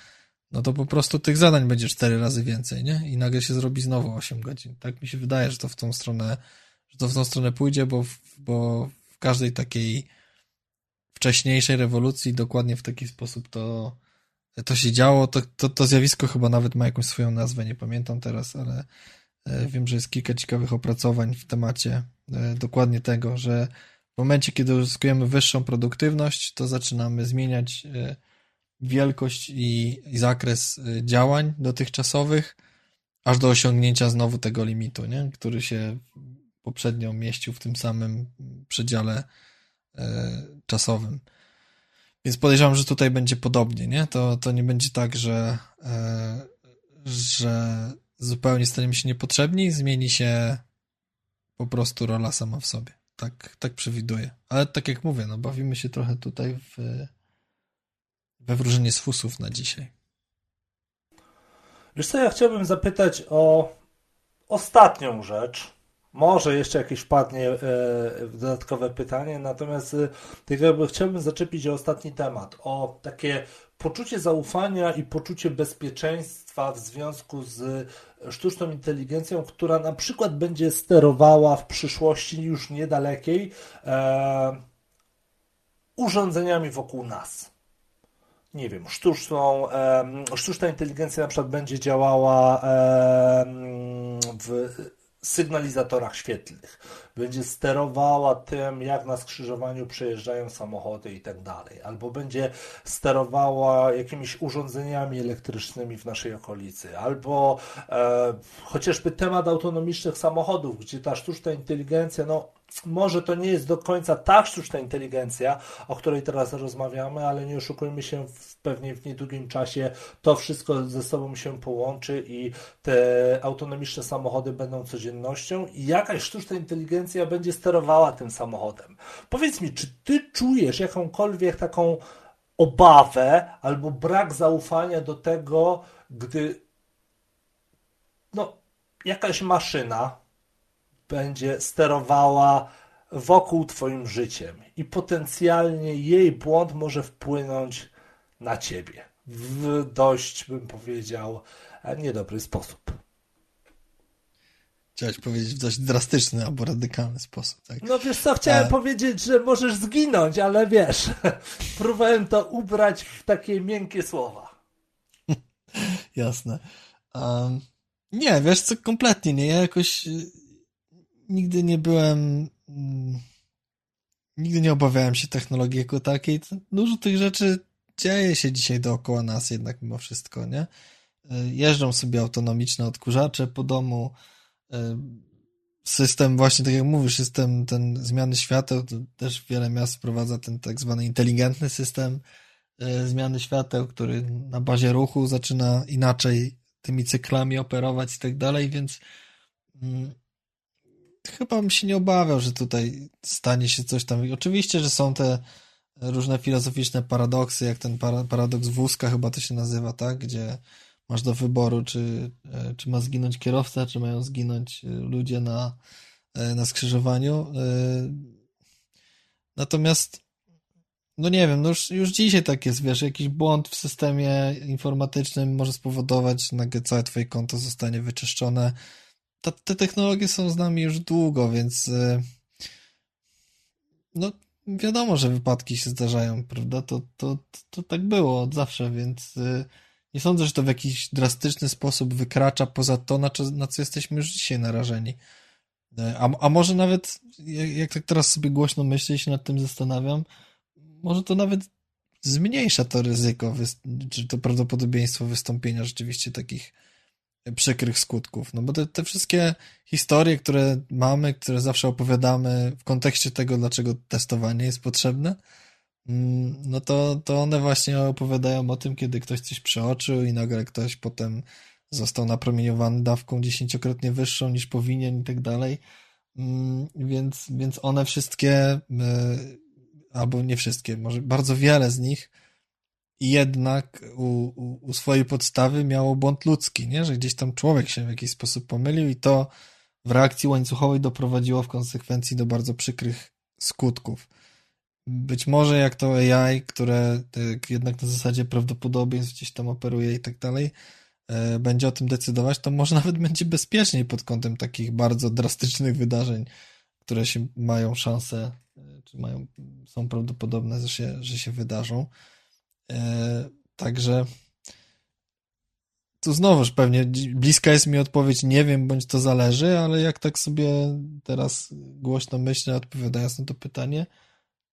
no to po prostu tych zadań będzie cztery razy więcej, nie? I nagle się zrobi znowu 8 godzin. Tak mi się wydaje, że to w tą stronę, że to w tą stronę pójdzie, bo w, bo w każdej takiej wcześniejszej rewolucji dokładnie w taki sposób to, to się działo. To, to, to zjawisko chyba nawet ma jakąś swoją nazwę, nie pamiętam teraz, ale e, wiem, że jest kilka ciekawych opracowań w temacie dokładnie tego, że w momencie, kiedy uzyskujemy wyższą produktywność, to zaczynamy zmieniać e, wielkość i, i zakres e, działań dotychczasowych, aż do osiągnięcia znowu tego limitu, nie? który się poprzednio mieścił w tym samym przedziale czasowym. Więc podejrzewam, że tutaj będzie podobnie, nie? To, to nie będzie tak, że, że zupełnie staniemy się niepotrzebni, zmieni się po prostu rola sama w sobie. Tak, tak przewiduję. Ale tak jak mówię, no bawimy się trochę tutaj w, we wróżenie z fusów na dzisiaj. Wiesz co, ja chciałbym zapytać o ostatnią rzecz. Może jeszcze jakieś wpadnie e, dodatkowe pytanie, natomiast e, tak chciałbym zaczepić o ostatni temat, o takie poczucie zaufania i poczucie bezpieczeństwa w związku z sztuczną inteligencją, która na przykład będzie sterowała w przyszłości już niedalekiej e, urządzeniami wokół nas. nie wiem, sztuczną, sztuczna inteligencja na przykład będzie działała w sygnalizatorach świetlnych. Będzie sterowała tym, jak na skrzyżowaniu przejeżdżają samochody i tak dalej. Albo będzie sterowała jakimiś urządzeniami elektrycznymi w naszej okolicy. Albo e, chociażby temat autonomicznych samochodów, gdzie ta sztuczna inteligencja, no może to nie jest do końca ta sztuczna inteligencja, o której teraz rozmawiamy, ale nie oszukujmy się, w, pewnie w niedługim czasie to wszystko ze sobą się połączy i te autonomiczne samochody będą codziennością i jakaś sztuczna inteligencja będzie sterowała tym samochodem. Powiedz mi, czy ty czujesz jakąkolwiek taką obawę albo brak zaufania do tego, gdy no, jakaś maszyna, będzie sterowała wokół Twoim życiem i potencjalnie jej błąd może wpłynąć na Ciebie w dość, bym powiedział, niedobry sposób. Chciałeś powiedzieć w dość drastyczny albo radykalny sposób, tak? No wiesz co, chciałem A... powiedzieć, że możesz zginąć, ale wiesz, *laughs* próbowałem to ubrać w takie miękkie słowa. *laughs* Jasne. Um, nie, wiesz co, kompletnie nie. Ja jakoś nigdy nie byłem. Mm, nigdy nie obawiałem się technologii jako takiej. Dużo tych rzeczy dzieje się dzisiaj dookoła nas jednak mimo wszystko, nie? E, jeżdżą sobie autonomiczne odkurzacze po domu. E, system, właśnie tak jak mówisz, system ten zmiany świateł, to też wiele miast wprowadza ten tak zwany inteligentny system e, zmiany świateł, który na bazie ruchu zaczyna inaczej tymi cyklami operować i tak dalej, więc mm, chyba bym się nie obawiał, że tutaj stanie się coś tam. oczywiście, że są te różne filozoficzne paradoksy, jak ten paradoks wózka chyba to się nazywa, tak? Gdzie masz do wyboru, czy, e, czy ma zginąć kierowca, czy mają zginąć e, ludzie na, e, na skrzyżowaniu. Natomiast no nie wiem, no już, już dzisiaj tak jest, wiesz, jakiś błąd w systemie informatycznym może spowodować, że całe twoje konto zostanie wyczyszczone, ta, te technologie są z nami już długo, więc e, no wiadomo, że wypadki się zdarzają, prawda? To, to, to, to tak było od zawsze, więc e, nie sądzę, że to w jakiś drastyczny sposób wykracza poza to, na co, na co jesteśmy już dzisiaj narażeni. E, a, a może nawet, jak tak teraz sobie głośno myślę i się nad tym zastanawiam, może to nawet zmniejsza to ryzyko, czy to prawdopodobieństwo wystąpienia rzeczywiście takich przykrych skutków. No bo te, te wszystkie historie, które mamy, które zawsze opowiadamy w kontekście tego, dlaczego testowanie jest potrzebne, mm, no to, to one właśnie opowiadają o tym, kiedy ktoś coś przeoczył i nagle ktoś potem został napromieniowany dawką dziesięciokrotnie wyższą niż powinien i tak dalej. Mm, więc, więc one wszystkie, e, albo nie wszystkie, może bardzo wiele z nich jednak u, u, u, swojej podstawy miało błąd ludzki, nie? że gdzieś tam człowiek się w jakiś sposób pomylił i to w reakcji łańcuchowej doprowadziło w konsekwencji do bardzo przykrych skutków. Być może jak to AI, które tak jednak na zasadzie prawdopodobieństw gdzieś tam operuje i tak dalej, e, będzie o tym decydować, to może *laughs* nawet będzie bezpieczniej pod kątem takich bardzo drastycznych wydarzeń, które się mają szansę, e, czy mają, są prawdopodobne, że się, że się wydarzą. E, także tu znowuż pewnie bliska jest mi odpowiedź nie wiem, bądź to zależy, ale jak tak sobie teraz głośno myślę, odpowiadając na to pytanie,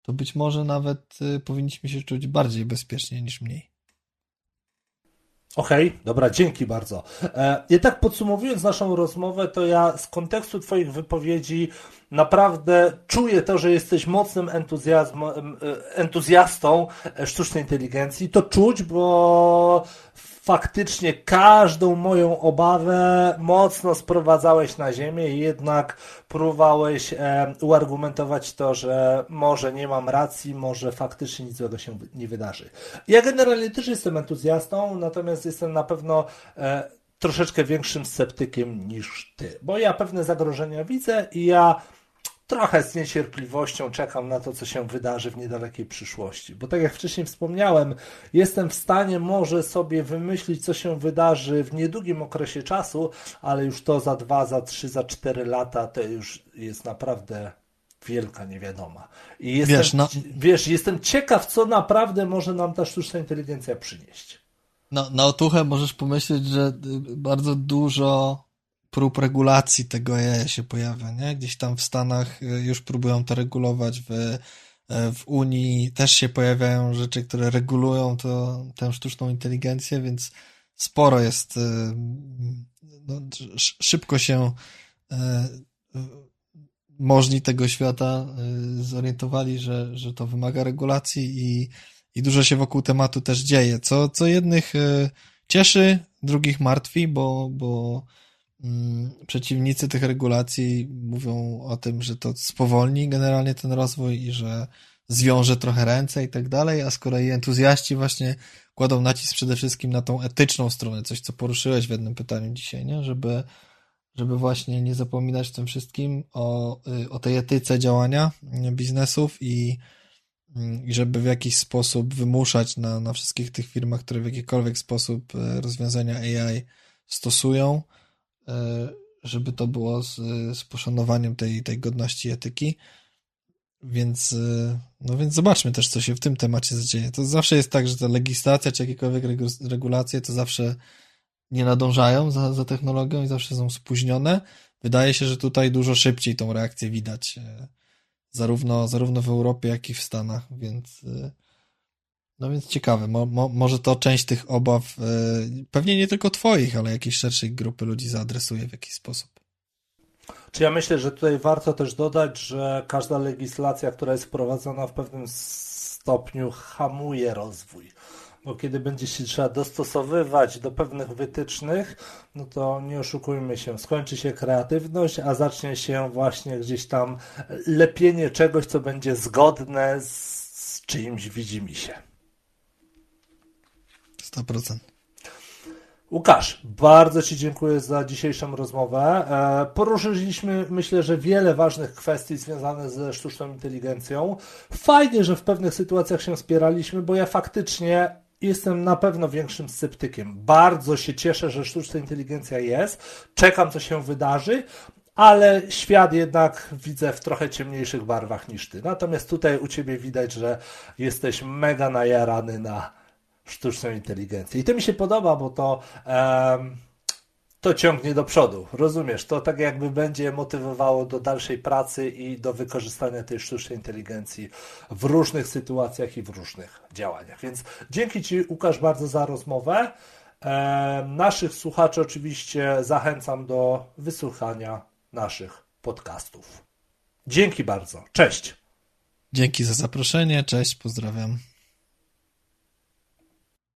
to być może nawet y, powinniśmy się czuć bardziej bezpiecznie niż mniej. Okej, okay, dobra, dzięki bardzo. E, I tak podsumowując naszą rozmowę, to ja z kontekstu Twoich wypowiedzi naprawdę czuję to, że jesteś mocnym e, entuzjastą sztucznej inteligencji. To czuć, bo faktycznie każdą moją obawę mocno sprowadzałeś na ziemię i jednak próbowałeś e, uargumentować to, że może nie mam racji, może faktycznie nic złego się nie wydarzy. Ja generalnie też jestem entuzjastą, natomiast jestem na pewno e, troszeczkę większym sceptykiem niż ty, bo ja pewne zagrożenia widzę i ja trochę z niecierpliwością czekam na to, co się wydarzy w niedalekiej przyszłości. Bo tak jak wcześniej wspomniałem, jestem w stanie może sobie wymyślić, co się wydarzy w niedługim okresie czasu, ale już to za dwa, za trzy, za cztery lata to już jest naprawdę wielka niewiadoma. I jestem, wiesz, no... wiesz, jestem ciekaw, co naprawdę może nam ta sztuczna inteligencja przynieść. No, na otuchę możesz pomyśleć, że bardzo dużo prób regulacji tego AI się pojawia, nie? Gdzieś tam w Stanach y, już próbują to regulować, w, y, w Unii też się pojawiają rzeczy, które regulują to, tę sztuczną inteligencję, więc sporo jest, y, no, szybko się możni tego świata zorientowali, że, że to wymaga regulacji i, i dużo się wokół tematu też dzieje, co, co jednych cieszy, drugich martwi, bo, bo przeciwnicy tych regulacji mówią o tym, że to spowolni generalnie ten rozwój i że zwiąże trochę ręce i tak dalej, a z kolei entuzjaści właśnie kładą nacisk przede wszystkim na tą etyczną stronę, coś co poruszyłeś w jednym pytaniu dzisiaj, nie? Żeby, żeby właśnie nie zapominać w tym wszystkim o, y, o tej etyce działania biznesów i, i żeby w jakiś sposób wymuszać na, na wszystkich tych firmach, które w jakikolwiek sposób y, rozwiązania AI stosują, żeby to było z, z poszanowaniem tej, tej godności etyki. Więc, e, no więc zobaczmy też, co się w tym temacie dzieje. To zawsze jest tak, że ta legislacja czy jakiekolwiek regulacje to zawsze nie nadążają za, za technologią i zawsze są spóźnione. Wydaje się, że tutaj dużo szybciej tą reakcję widać, e, zarówno, zarówno w Europie, jak i w Stanach, więc no więc ciekawe, mo, mo, może to część tych obaw, yy, pewnie nie tylko twoich, ale jakiejś szerszej grupy ludzi zaadresuje w jakiś sposób. Czy ja myślę, że tutaj warto też dodać, że każda legislacja, która jest wprowadzona w pewnym stopniu hamuje rozwój. Bo kiedy będzie się trzeba dostosowywać do pewnych wytycznych, no to nie oszukujmy się, skończy się kreatywność, a zacznie się właśnie gdzieś tam lepienie czegoś, co będzie zgodne z, z czyimś widzimy się. 100%. Łukasz, bardzo Ci dziękuję za dzisiejszą rozmowę. E, poruszyliśmy, myślę, że wiele ważnych kwestii związanych ze sztuczną inteligencją. Fajnie, że w pewnych sytuacjach się spieraliśmy, bo ja faktycznie jestem na pewno większym sceptykiem. Bardzo się cieszę, że sztuczna inteligencja jest. Czekam, co się wydarzy, ale świat jednak widzę w trochę ciemniejszych barwach niż Ty. Natomiast tutaj u Ciebie widać, że jesteś mega najarany na sztuczną inteligencję. I to mi się podoba, bo to, um, to ciągnie do przodu. Rozumiesz? To tak jakby będzie motywowało do dalszej pracy i do wykorzystania tej sztucznej inteligencji w różnych sytuacjach i w różnych działaniach. Więc dzięki Ci, Łukasz, bardzo za rozmowę. Naszych słuchaczy oczywiście zachęcam do wysłuchania naszych podcastów. Dzięki bardzo. Cześć. Dzięki za zaproszenie. Cześć, pozdrawiam.